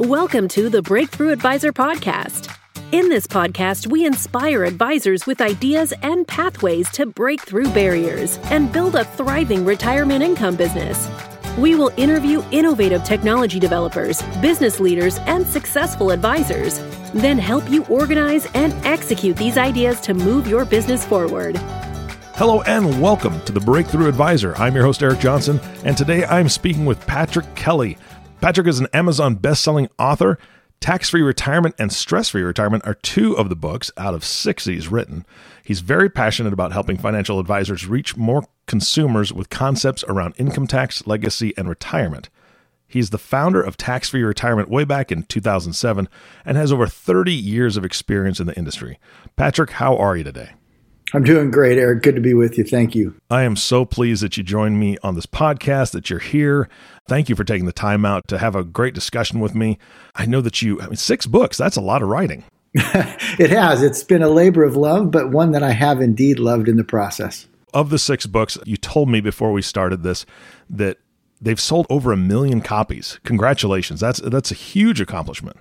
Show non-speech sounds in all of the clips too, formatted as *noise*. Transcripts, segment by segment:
Welcome to the Breakthrough Advisor Podcast. In this podcast, we inspire advisors with ideas and pathways to break through barriers and build a thriving retirement income business. We will interview innovative technology developers, business leaders, and successful advisors, then help you organize and execute these ideas to move your business forward. Hello and welcome to the Breakthrough Advisor. I'm your host, Eric Johnson, and today I'm speaking with Patrick Kelly. Patrick is an Amazon best-selling author. Tax-free retirement and stress-free retirement are two of the books out of six he's written. He's very passionate about helping financial advisors reach more consumers with concepts around income tax, legacy, and retirement. He's the founder of Tax Free Retirement way back in 2007 and has over 30 years of experience in the industry. Patrick, how are you today? I'm doing great, Eric. Good to be with you. Thank you. I am so pleased that you joined me on this podcast, that you're here. Thank you for taking the time out to have a great discussion with me. I know that you, I mean, six books, that's a lot of writing. *laughs* it has. It's been a labor of love, but one that I have indeed loved in the process. Of the six books, you told me before we started this that they've sold over a million copies. Congratulations. That's that's a huge accomplishment.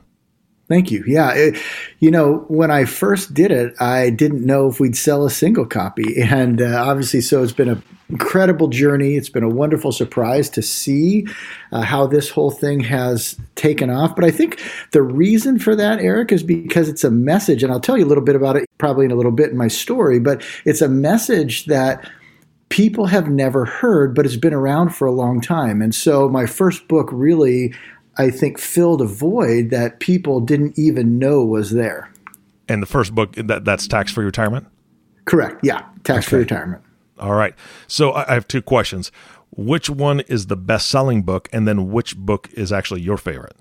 Thank you. Yeah. It, you know, when I first did it, I didn't know if we'd sell a single copy. *laughs* And uh, obviously, so it's been an incredible journey. It's been a wonderful surprise to see uh, how this whole thing has taken off. But I think the reason for that, Eric, is because it's a message. And I'll tell you a little bit about it probably in a little bit in my story, but it's a message that people have never heard, but it's been around for a long time. And so my first book really I think filled a void that people didn't even know was there. And the first book that that's tax free retirement. Correct. Yeah, tax free okay. retirement. All right. So I have two questions. Which one is the best selling book, and then which book is actually your favorite?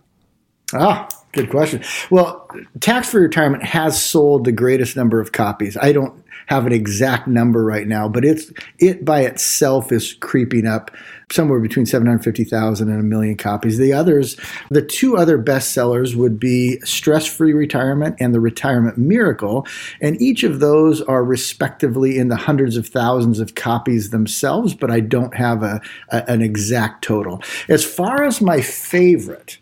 Ah, good question. Well, tax free retirement has sold the greatest number of copies. I don't have an exact number right now, but it's it by itself is creeping up somewhere between 750,000 and a million copies. The others, the two other bestsellers would be Stress Free Retirement and The Retirement Miracle, and each of those are respectively in the hundreds of thousands of copies themselves, but I don't have a, a an exact total. As far as my favorite,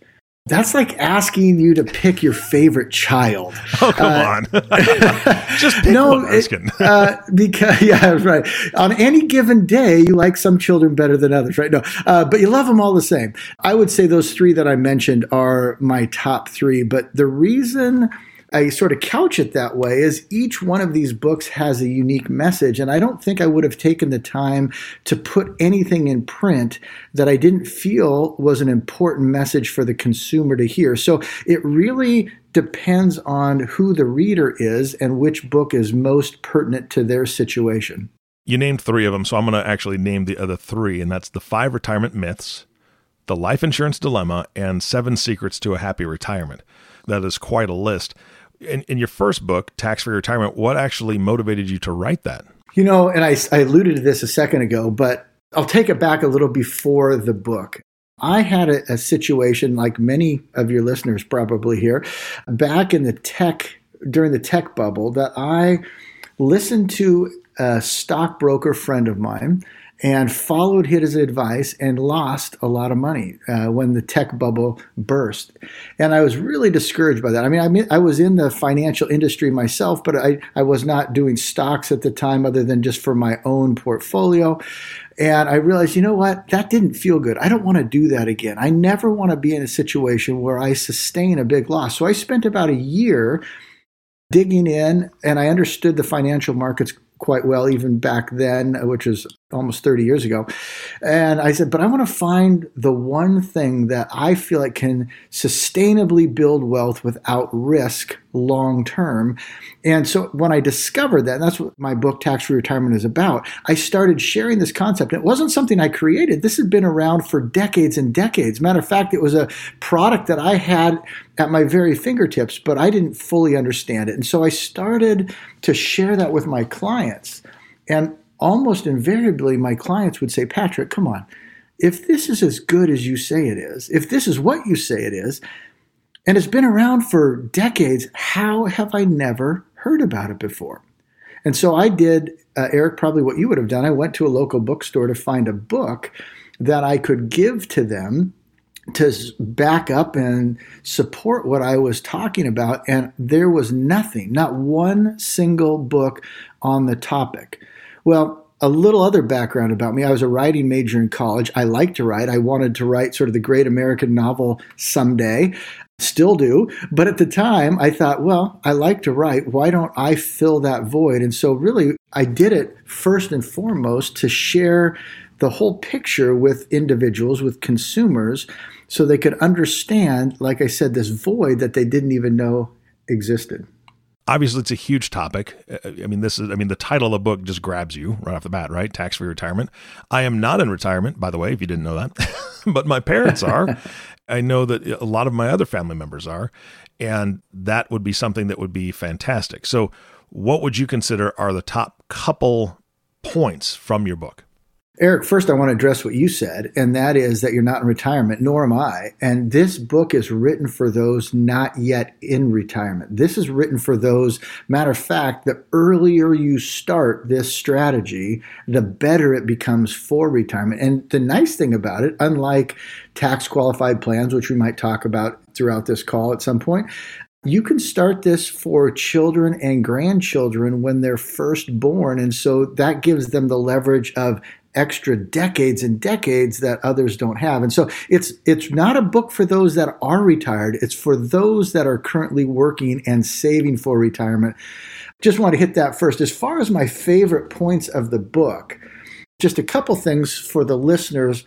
that's like asking you to pick your favorite child. *laughs* Oh, come uh, on. *laughs* Just pick no, one. It, uh, because, *laughs* yeah, right. On any given day, you like some children better than others, right? No, uh, but you love them all the same. I would say those three that I mentioned are my top three. But the reason I sort of couch it that way is each one of these books has a unique message. And I don't think I would have taken the time to put anything in print that I didn't feel was an important message for the consumer to hear. So it really depends on who the reader is and which book is most pertinent to their situation. You named three of them, so I'm going to actually name the other three, and that's the five retirement myths, the life insurance dilemma, and seven secrets to a happy retirement. That is quite a list in, in your first book, Tax Free Retirement, what actually motivated you to write that? You know, and I, I alluded to this a second ago, but I'll take it back a little before the book. I had a, a, situation like many of your listeners probably here back in the tech, during the tech bubble, that I listened to a stockbroker friend of mine and followed his advice and lost a lot of money uh, when the tech bubble burst. And I was really discouraged by that. I mean, I mean, I was in the financial industry myself, but I, I was not doing stocks at the time other than just for my own portfolio. And I realized, you know what? That didn't feel good. I don't want to do that again. I never want to be in a situation where I sustain a big loss. So I spent about a year digging in and I understood the financial markets quite well even back then, which was almost 30 years ago. And I said, but I want to find the one thing that I feel like can sustainably build wealth without risk long term. And so when I discovered that, and that's what my book Tax Free Retirement is about, I started sharing this concept. It wasn't something I created. This had been around for decades and decades. Matter of fact, it was a product that I had at my very fingertips, but I didn't fully understand it. And so I started to share that with my clients. And almost invariably, my clients would say, Patrick, come on. If this is as good as you say it is, if this is what you say it is, and it's been around for decades, how have I never heard about it before? And so I did, uh, Eric, probably what you would have done. I went to a local bookstore to find a book that I could give to them to back up and support what I was talking about. And there was nothing, not one single book on the topic. Well, a little other background about me. I was a writing major in college. I liked to write. I wanted to write sort of the great American novel someday. Still do. But at the time, I thought, well, I like to write. Why don't I fill that void? And so, really, I did it first and foremost to share the whole picture with individuals, with consumers, so they could understand, like I said, this void that they didn't even know existed obviously it's a huge topic. Uh, I mean, this is, I mean, the title of the book just grabs you right off the bat, right? Tax free retirement. I am not in retirement, by the way, if you didn't know that, *laughs* but my parents are. *laughs* I know that a lot of my other family members are, and that would be something that would be fantastic. So, what would you consider are the top couple points from your book? Eric, first I want to address what you said, and that is that you're not in retirement, nor am I. And this book is written for those not yet in retirement. This is written for those, matter of fact, the earlier you start this strategy, the better it becomes for retirement. And the nice thing about it, unlike tax qualified plans, which we might talk about throughout this call at some point, you can start this for children and grandchildren when they're first born. And so that gives them the leverage of extra decades and decades that others don't have. And so it's it's not a book for those that are retired. It's for those that are currently working and saving for retirement. Just want to hit that first. As far as my favorite points of the book, just a couple things for the listeners.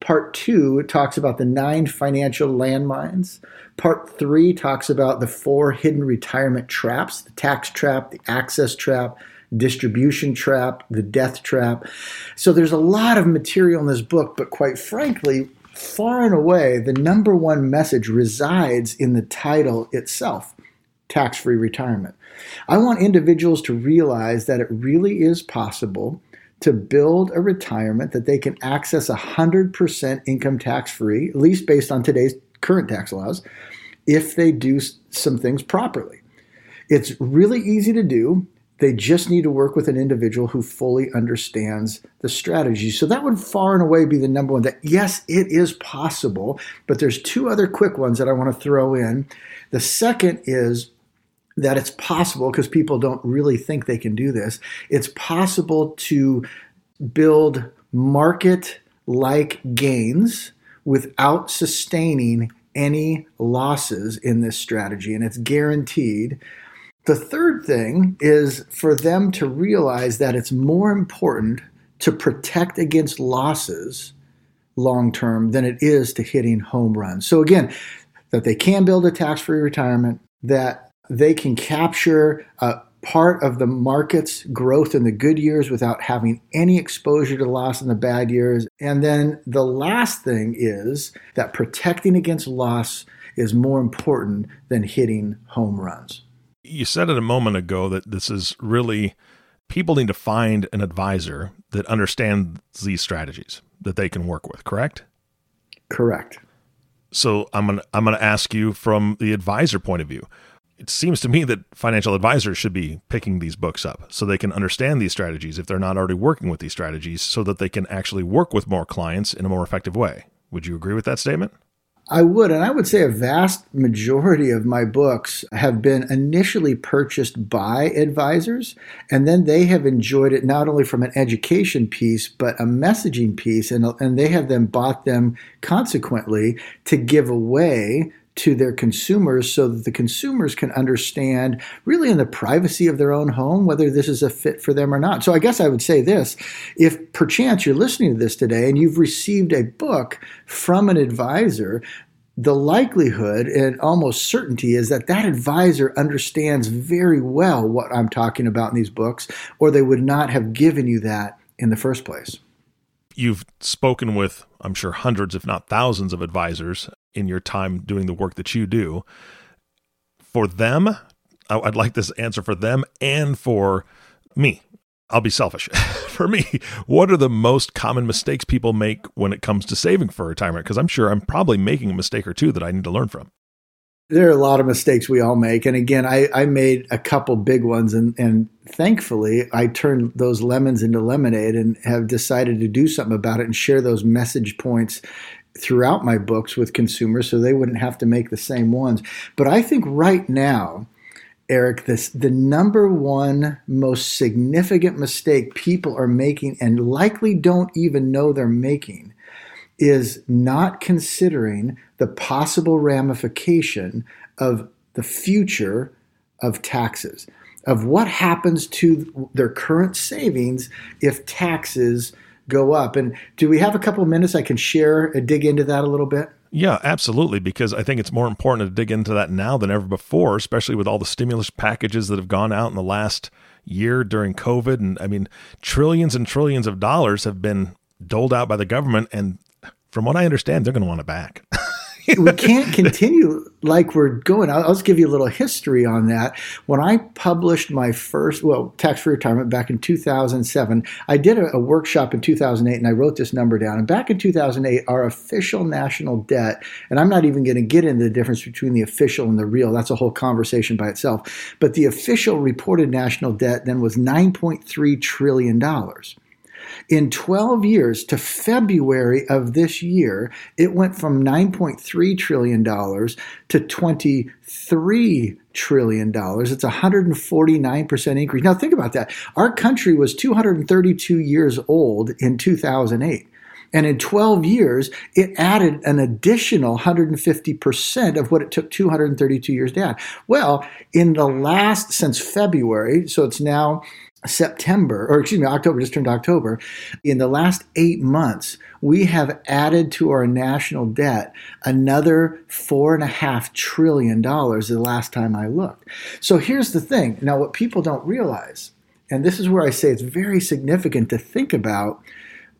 Part two talks about the nine financial landmines. Part three talks about the four hidden retirement traps the tax trap, the access trap, distribution trap, the death trap. So there's a lot of material in this book, but quite frankly, far and away, the number one message resides in the title itself tax free retirement. I want individuals to realize that it really is possible to build a retirement that they can access 100% income tax free, at least based on today's current tax laws, if they do some things properly. It's really easy to do. They just need to work with an individual who fully understands the strategy. So that would far and away be the number one that yes, it is possible, but there's two other quick ones that I want to throw in. The second is that it's possible because people don't really think they can do this. It's possible to build market like gains without sustaining any losses in this strategy and it's guaranteed the third thing is for them to realize that it's more important to protect against losses long term than it is to hitting home runs. So, again, that they can build a tax free retirement, that they can capture a part of the market's growth in the good years without having any exposure to loss in the bad years. And then the last thing is that protecting against loss is more important than hitting home runs you said it a moment ago that this is really people need to find an advisor that understands these strategies that they can work with, correct? Correct. So I'm gonna I'm gonna ask you from the advisor point of view. It seems to me that financial advisors should be picking these books up so they can understand these strategies if they're not already working with these strategies so that they can actually work with more clients in a more effective way. Would you agree with that statement? I would, and I would say a vast majority of my books have been initially purchased by advisors, and then they have enjoyed it not only from an education piece, but a messaging piece, and, and they have then bought them consequently to give away to their consumers so that the consumers can understand really in the privacy of their own home whether this is a fit for them or not. So I guess I would say this if perchance you're listening to this today and you've received a book from an advisor, the likelihood and almost certainty is that that advisor understands very well what I'm talking about in these books, or they would not have given you that in the first place. You've spoken with, I'm sure, hundreds, if not thousands, of advisors in your time doing the work that you do. For them, I'd like this answer for them and for me. I'll be selfish. *laughs* for me, what are the most common mistakes people make when it comes to saving for retirement? Because I'm sure I'm probably making a mistake or two that I need to learn from there are a lot of mistakes we all make. And again, I, I made a couple big ones and, and thankfully I turned those lemons into lemonade and have decided to do something about it and share those message points throughout my books with consumers so they wouldn't have to make the same ones. But I think right now, Eric, this the number one most significant mistake people are making and likely don't even know they're making is not considering the possible ramification of the future of taxes, of what happens to their current savings if taxes go up. And do we have a couple minutes I can share, and dig into that a little bit? Yeah, absolutely. Because I think it's more important to dig into that now than ever before, especially with all the stimulus packages that have gone out in the last year during COVID. And I mean, trillions and trillions of dollars have been doled out by the government. And from what I understand, they're going to want it back. *laughs* we can't continue like we're going. I'll, I'll, just give you a little history on that. When I published my first, well, tax free retirement back in 2007, I did a, a, workshop in 2008 and I wrote this number down. And back in 2008, our official national debt, and I'm not even going to get into the difference between the official and the real, that's a whole conversation by itself. But the official reported national debt then was $9.3 trillion. In 12 years to February of this year, it went from $9.3 trillion to $23 trillion. It's a 149% increase. Now, think about that. Our country was 232 years old in 2008. And in 12 years, it added an additional 150% of what it took 232 years to add. Well, in the last, since February, so it's now September, or excuse me, October, just turned October, in the last eight months, we have added to our national debt another four and a half trillion dollars the last time I looked. So here's the thing. Now, what people don't realize, and this is where I say it's very significant to think about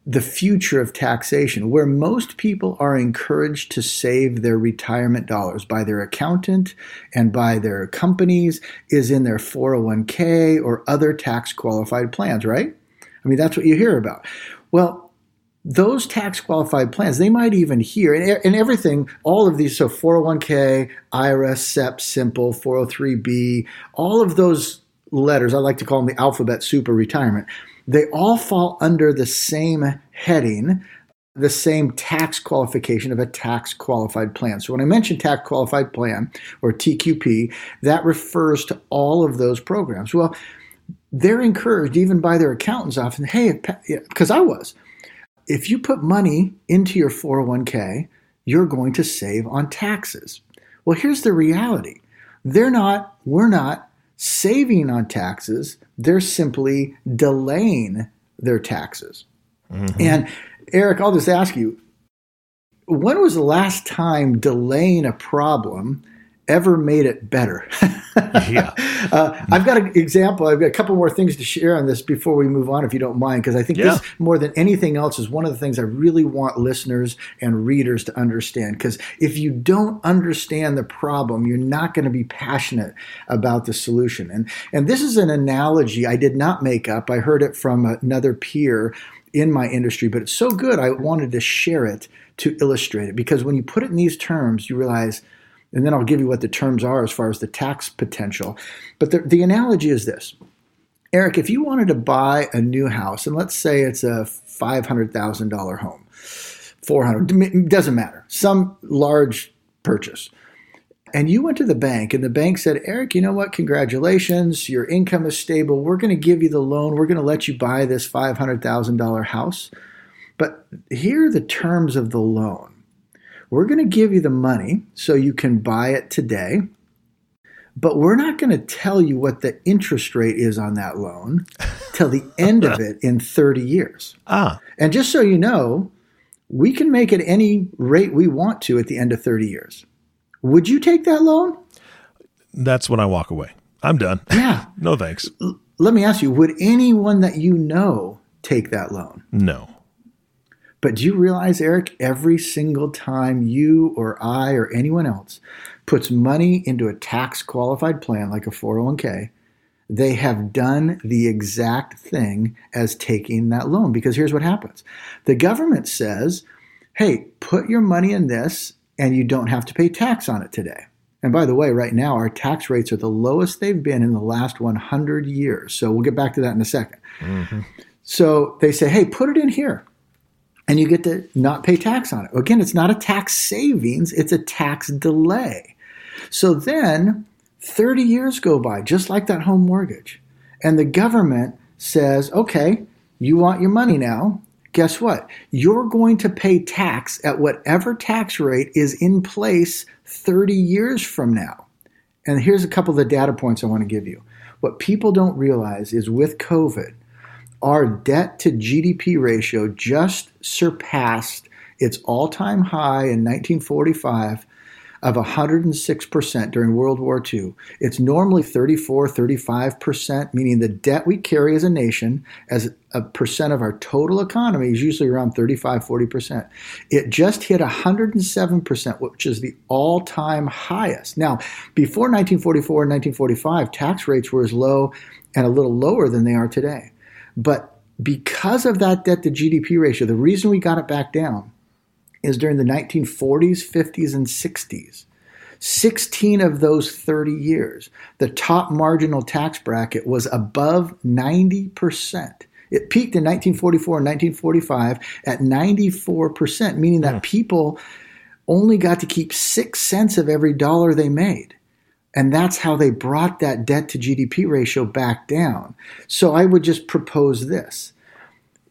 the future of taxation, where most people are encouraged to save their retirement dollars by their accountant and by their companies, is in their 401k or other tax qualified plans, right? I mean, that's what you hear about. Well, those tax qualified plans, they might even hear, and, everything, all of these, so 401k, IRA, SEP, Simple, 403b, all of those letters, I like to call them the alphabet super retirement they all fall under the same heading, the same tax qualification of a tax qualified plan. So when I mention tax qualified plan or TQP, that refers to all of those programs. Well, they're encouraged even by their accountants often, hey, because I was, if you put money into your 401k, you're going to save on taxes. Well, here's the reality. They're not, we're not saving on taxes, they're simply delaying their taxes. Mm-hmm. And Eric, I'll just ask you when was the last time delaying a problem ever made it better? *laughs* yeah. Uh, I've got an example. I've got a couple more things to share on this before we move on, if you don't mind, because I think yeah. this, more than anything else, is one of the things I really want listeners and readers to understand. Because if you don't understand the problem, you're not going to be passionate about the solution. And, and this is an analogy I did not make up, I heard it from another peer in my industry, but it's so good, I wanted to share it to illustrate it. Because when you put it in these terms, you realize – and then I'll give you what the terms are as far as the tax potential. But the, the analogy is this Eric, if you wanted to buy a new house, and let's say it's a $500,000 home, 400, doesn't matter, some large purchase. And you went to the bank, and the bank said, Eric, you know what? Congratulations. Your income is stable. We're going to give you the loan. We're going to let you buy this $500,000 house. But here are the terms of the loan we're going to give you the money so you can buy it today, but we're not going to tell you what the interest rate is on that loan till the *laughs* end of it in 30 years. Ah. And just so you know, we can make it any rate we want to at the end of 30 years. Would you take that loan? That's when I walk away. I'm done. *laughs* Yeah. no thanks. L- let me ask you, would anyone that you know take that loan? No. But do you realize, Eric, every single time you or I or anyone else puts money into a tax qualified plan like a 401k, they have done the exact thing as taking that loan. Because here's what happens the government says, hey, put your money in this and you don't have to pay tax on it today. And by the way, right now, our tax rates are the lowest they've been in the last 100 years. So we'll get back to that in a 2nd mm-hmm. So they say, hey, put it in here. And you get to not pay tax on it. Again, it's not a tax savings, it's a tax delay. So then 30 years go by, just like that home mortgage. And the government says, okay, you want your money now. Guess what? You're going to pay tax at whatever tax rate is in place 30 years from now. And here's a couple of the data points I want to give you. What people don't realize is with COVID, our debt to GDP ratio just surpassed its all time high in 1945 of 106% during World War II. It's normally 34, 35%, meaning the debt we carry as a nation as a percent of our total economy is usually around 35, 40%. It just hit 107%, which is the all time highest. Now, before 1944 and 1945, tax rates were as low and a little lower than they are today. But because of that debt to GDP ratio, the reason we got it back down is during the 1940s, 50s, and 60s. 16 of those 30 years, the top marginal tax bracket was above 90%. It peaked in 1944 and 1945 at 94%, meaning that mm. people only got to keep six cents of every dollar they made. And that's how they brought that debt to GDP ratio back down. So I would just propose this.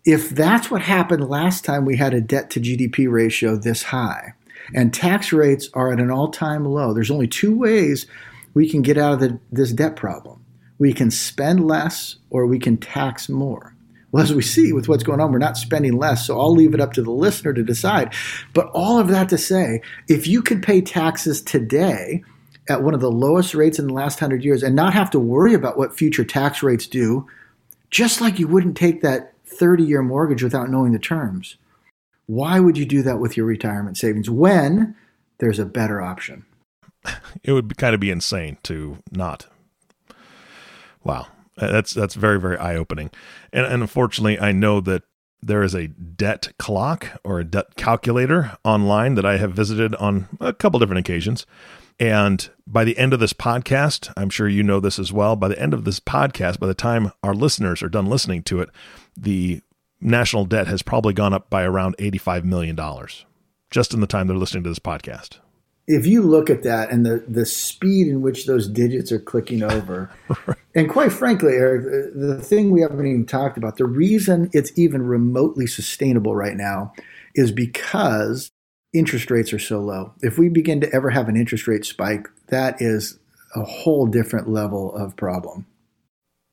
If that's what happened last time we had a debt to GDP ratio this high, and tax rates are at an all time low, there's only two ways we can get out of the, this debt problem. We can spend less or we can tax more. Well, as we see with what's going on, we're not spending less. So I'll leave it up to the listener to decide. But all of that to say, if you could pay taxes today, at one of the lowest rates in the last hundred years and not have to worry about what future tax rates do, just like you wouldn't take that 30 year mortgage without knowing the terms. Why would you do that with your retirement savings when there's a better option? *laughs* It would kind of be insane to not. Wow. That's that's very very eye opening. And, and unfortunately, I know that there is a debt clock or a debt calculator online that I have visited on a couple different occasions. And by the end of this podcast, I'm sure you know this as well. By the end of this podcast, by the time our listeners are done listening to it, the national debt has probably gone up by around $85 million just in the time they're listening to this podcast. If you look at that and the, the speed in which those digits are clicking over, *laughs* and quite frankly, Eric, the thing we haven't even talked about, the reason it's even remotely sustainable right now is because interest rates are so low. If we begin to ever have an interest rate spike, that is a whole different level of problem.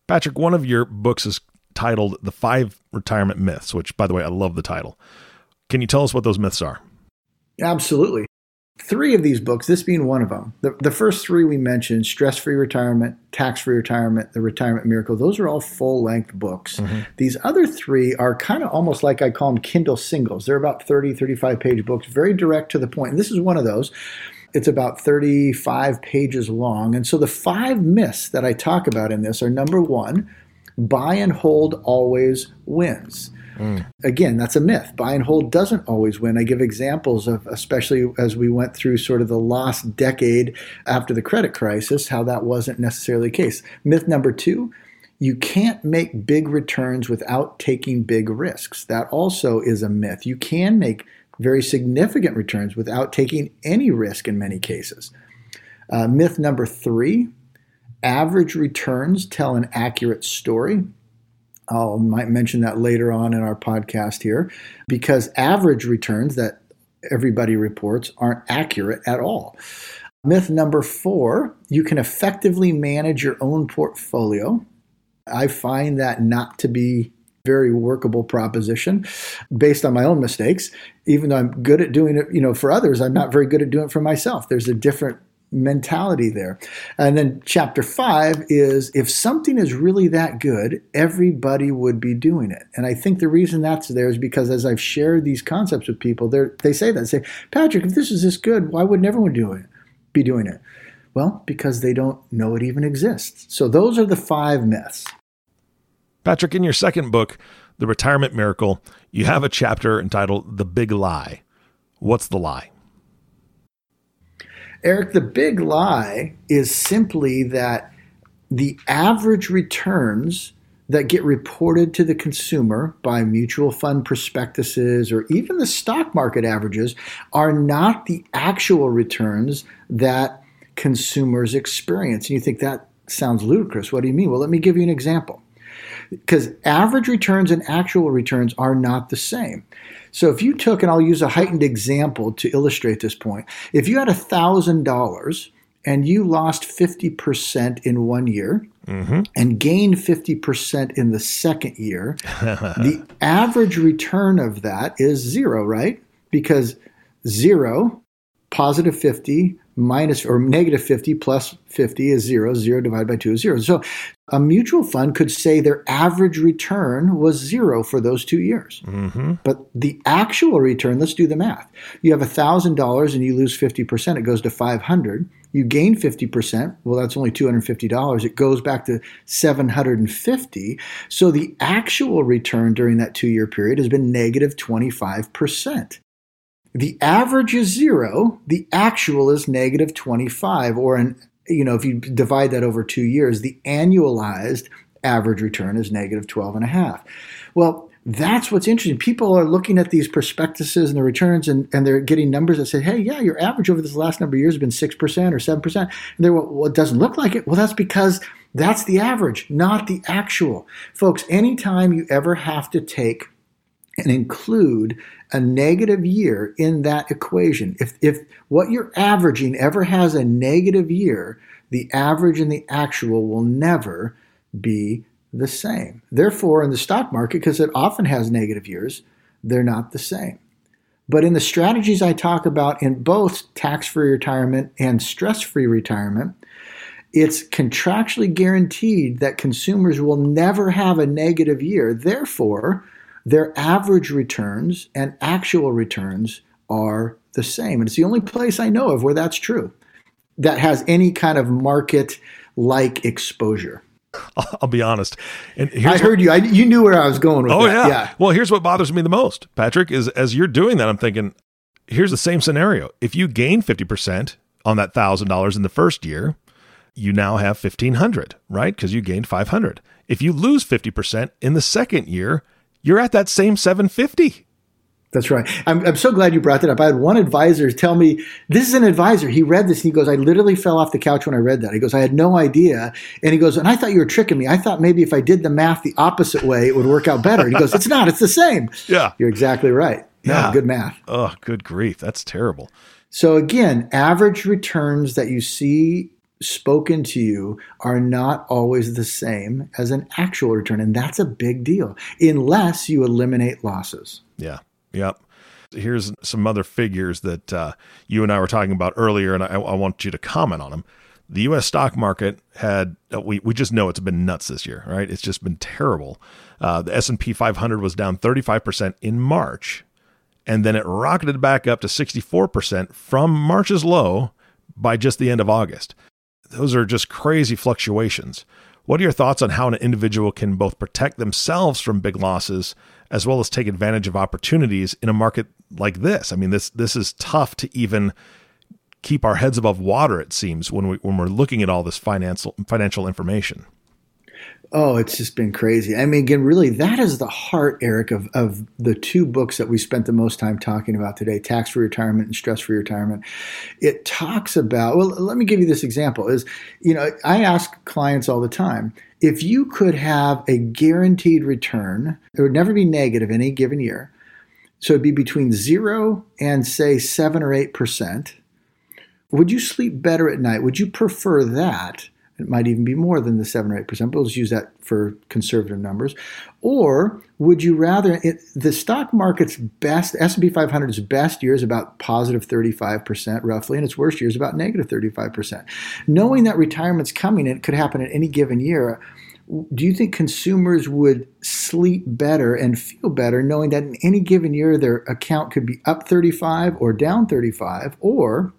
Patrick, one of your books is titled The Five Retirement Myths, which, by the way, I love the title. Can you tell us what those myths are? Absolutely three of these books, this being one of them, the, the first three we mentioned stress free retirement, tax free retirement, the retirement miracle, those are all full length books. Mm-hmm. These other three are kind of almost like I call them Kindle singles. They're about 30, 35 page books, very direct to the point. And this is one of those. It's about 35 pages long. And so the five myths that I talk about in this are number one, buy and hold always wins. Mm. Again, that's a myth. Buy and hold doesn't always win. I give examples of, especially as we went through sort of the lost decade after the credit crisis, how that wasn't necessarily the case. Myth number two, you can't make big returns without taking big risks. That also is a myth. You can make very significant returns without taking any risk in many cases. Uh, myth number three average returns tell an accurate story. I might mention that later on in our podcast here, because average returns that everybody reports aren't accurate at all. Myth number four you can effectively manage your own portfolio. I find that not to be a very workable proposition based on my own mistakes even though i'm good at doing it you know for others i'm not very good at doing it for myself there's a different mentality there. And then chapter five is if something is really that good, everybody would be doing it. And I think the reason that's there is because as I've shared these concepts with people, they say that say, Patrick, if this is this good, why wouldn't everyone do it? Be doing it? Well, because they don't know it even exists. So those are the five myths. Patrick, in your second book, The Retirement Miracle, you have a chapter entitled The Big Lie. What's the lie? Eric, the big lie is simply that the average returns that get reported to the consumer by mutual fund prospectuses or even the stock market averages are not the actual returns that consumers experience. And you think that sounds ludicrous. What do you mean? Well, let me give you an example. Because average returns and actual returns are not the same. So if you took, and I'll use a heightened example to illustrate this point, if you had $1,000 and you lost 50% in one year mm-hmm. and gained 50% in the second year, *laughs* the average return of that is zero, right? Because zero, positive 50, minus or negative 50 plus 50 is zero. Zero divided by two is zero. So a mutual fund could say their average return was zero for those two years. Mm-hmm. But the actual return, let's do the math. You have $1,000 and you lose 50%, it goes to 500. You gain 50%, well, that's only $250. It goes back to 750. So the actual return during that two year period has been negative 25%. The average is zero. The actual is negative 25, or an, you know, if you divide that over two years, the annualized average return is negative 12 and a half. Well, that's what's interesting. People are looking at these prospectuses and the returns, and, and they're getting numbers that say, hey, yeah, your average over this last number of years has been 6% or 7%. And they're, well, it doesn't look like it. Well, that's because that's the average, not the actual. Folks, anytime you ever have to take and include a negative year in that equation. If, if what you're averaging ever has a negative year, the average and the actual will never be the same. Therefore, in the stock market, because it often has negative years, they're not the same. But in the strategies I talk about in both tax free retirement and stress free retirement, it's contractually guaranteed that consumers will never have a negative year. Therefore, their average returns and actual returns are the same. And it's the only place I know of where that's true that has any kind of market like exposure. *laughs* I'll be honest. And I heard what, you. I, you knew where I was going with oh, that. Yeah. yeah. Well, here's what bothers me the most, Patrick, is as you're doing that, I'm thinking, here's the same scenario. If you gain 50% on that $1,000 in the first year, you now have 1500 right? Because you gained 500 If you lose 50% in the second year, you're at that same 750. That's right. I'm, I'm so glad you brought that up. I had one advisor tell me, this is an advisor. He read this and he goes, I literally fell off the couch when I read that. He goes, I had no idea. And he goes, and I thought you were tricking me. I thought maybe if I did the math the opposite way, it would work out better. And he goes, it's not, it's the same. *laughs* Yeah. You're exactly right. No, yeah. good math. Oh, good grief. That's terrible. So again, average returns that you see spoken to you are not always the same as an actual return. And that's a big deal, unless you eliminate losses. Yeah. Yep. Here's some other figures that uh, you and I were talking about earlier, and I, I, want you to comment on them. The U.S. stock market had uh, we we just know it's been nuts this year, right? It's just been terrible. Uh, the S and P 500 was down 35 percent in March, and then it rocketed back up to 64 percent from March's low by just the end of August those are just crazy fluctuations. What are your thoughts on how an individual can both protect themselves from big losses as well as take advantage of opportunities in a market like this? I mean, this this is tough to even keep our heads above water. It seems when we when we're looking at all this financial financial information. Oh, it's just been crazy. I mean, again, really, that is the heart, Eric, of, of the two books that we spent the most time talking about today tax free retirement and stress free retirement. It talks about, well, let me give you this example is, you know, I ask clients all the time if you could have a guaranteed return, it would never be negative any given year. So it'd be between zero and say seven or eight percent. Would you sleep better at night? Would you prefer that? It might even be more than the 7 or 8%, but let's use that for conservative numbers. Or would you rather, it, the stock market's best, S&P 500's best year is about positive 35% roughly, and its worst year is about negative 35%. Knowing that retirement's coming, and it could happen at any given year, do you think consumers would sleep better and feel better knowing that in any given year their account could be up 35 or down 35 or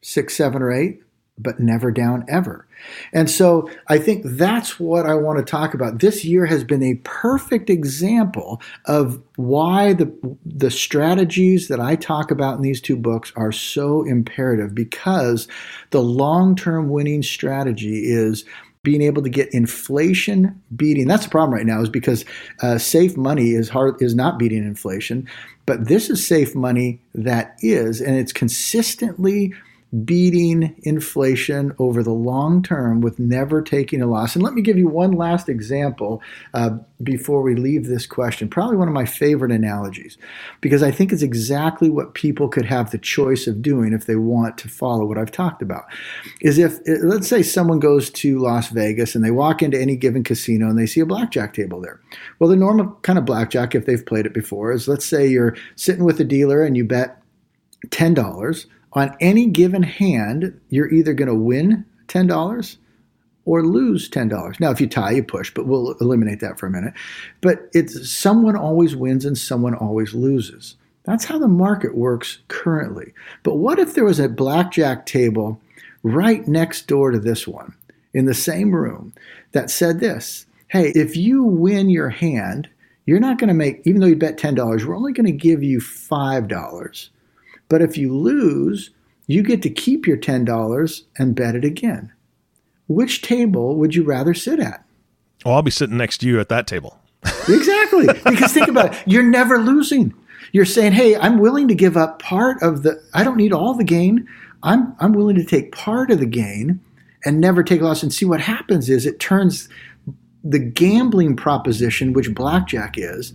six, seven, or eight but never down ever. And so I think that's what I want to talk about. This year has been a perfect example of why the the strategies that I talk about in these two books are so imperative because the long-term winning strategy is being able to get inflation beating. That's the problem right now, is because uh, safe money is hard is not beating inflation, but this is safe money that is, and it's consistently beating inflation over the long term with never taking a loss. And let me give you one last example uh, before we leave this question. Probably one of my favorite analogies, because I think it's exactly what people could have the choice of doing if they want to follow what I've talked about. Is if, uh, let's say, someone goes to Las Vegas and they walk into any given casino and they see a blackjack table there. Well, the normal kind of blackjack, if they've played it before, is let's say you're sitting with a dealer and you bet $10 on any given hand, you're either going to win $10 or lose $10. Now, if you tie, you push, but we'll eliminate that for a minute. But it's someone always wins and someone always loses. That's how the market works currently. But what if there was a blackjack table right next door to this one in the same room that said this Hey, if you win your hand, you're not going to make, even though you bet $10, we're only going to give you $5 but if you lose, you get to keep your $10 and bet it again. Which table would you rather sit at? Oh, I'll be sitting next to you at that table. *laughs* exactly. Because think about it, you're never losing. You're saying, "Hey, I'm willing to give up part of the I don't need all the gain. I'm I'm willing to take part of the gain and never take a loss and see what happens is it turns the gambling proposition which blackjack is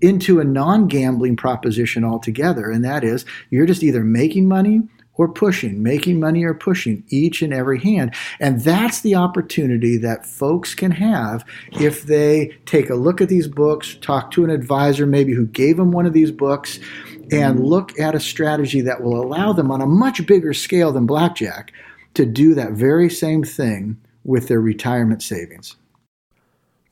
into a non gambling proposition altogether. And that is you're just either making money or pushing, making money or pushing each and every hand. And that's the opportunity that folks can have if they take a look at these books, talk to an advisor maybe who gave them one of these books, and mm-hmm. look at a strategy that will allow them on a much bigger scale than blackjack to do that very same thing with their retirement savings.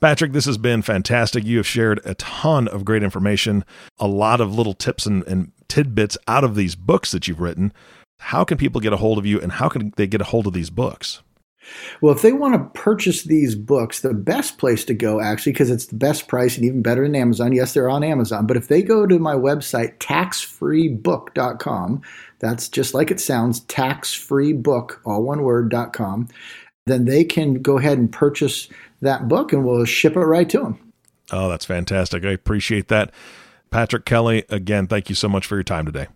Patrick, this has been fantastic. You have shared a ton of great information, a lot of little tips and, and, tidbits out of these books that you've written. How can people get a hold of you and how can they get a hold of these books? Well, if they want to purchase these books, the best place to go, actually, because it's the best price and even better than Amazon. Yes, they're on Amazon, but if they go to my website, taxfreebook.com, that's just like it sounds, taxfreebook, all one word.com, then they can go ahead and purchase that book and we'll ship it right to them. Oh, that's fantastic. I appreciate that. Patrick Kelly, again, thank you so much for your time today.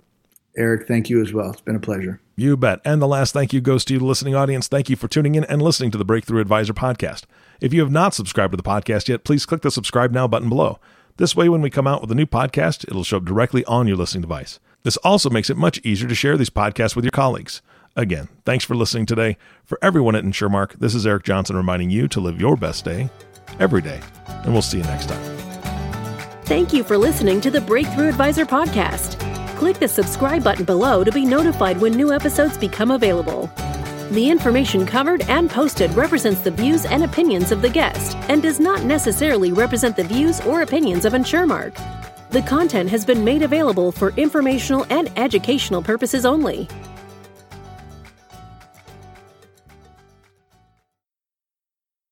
Eric, thank you as well. It's been a pleasure. You bet. And the last thank you goes to you, the listening audience. Thank you for tuning in and listening to the Breakthrough Advisor podcast. If you have not subscribed to the podcast yet, please click the subscribe now button below. This way, when we come out with a new podcast, it'll show up directly on your listening device. This also makes it much easier to share these podcasts with your colleagues. Again, thanks for listening today. For everyone at InsureMark, this is Eric Johnson reminding you to live your best day every day. And we'll see you next time. Thank you for listening to the Breakthrough Advisor podcast. Click the subscribe button below to be notified when new episodes become available. The information covered and posted represents the views and opinions of the guest and does not necessarily represent the views or opinions of InsureMark. The content has been made available for informational and educational purposes only.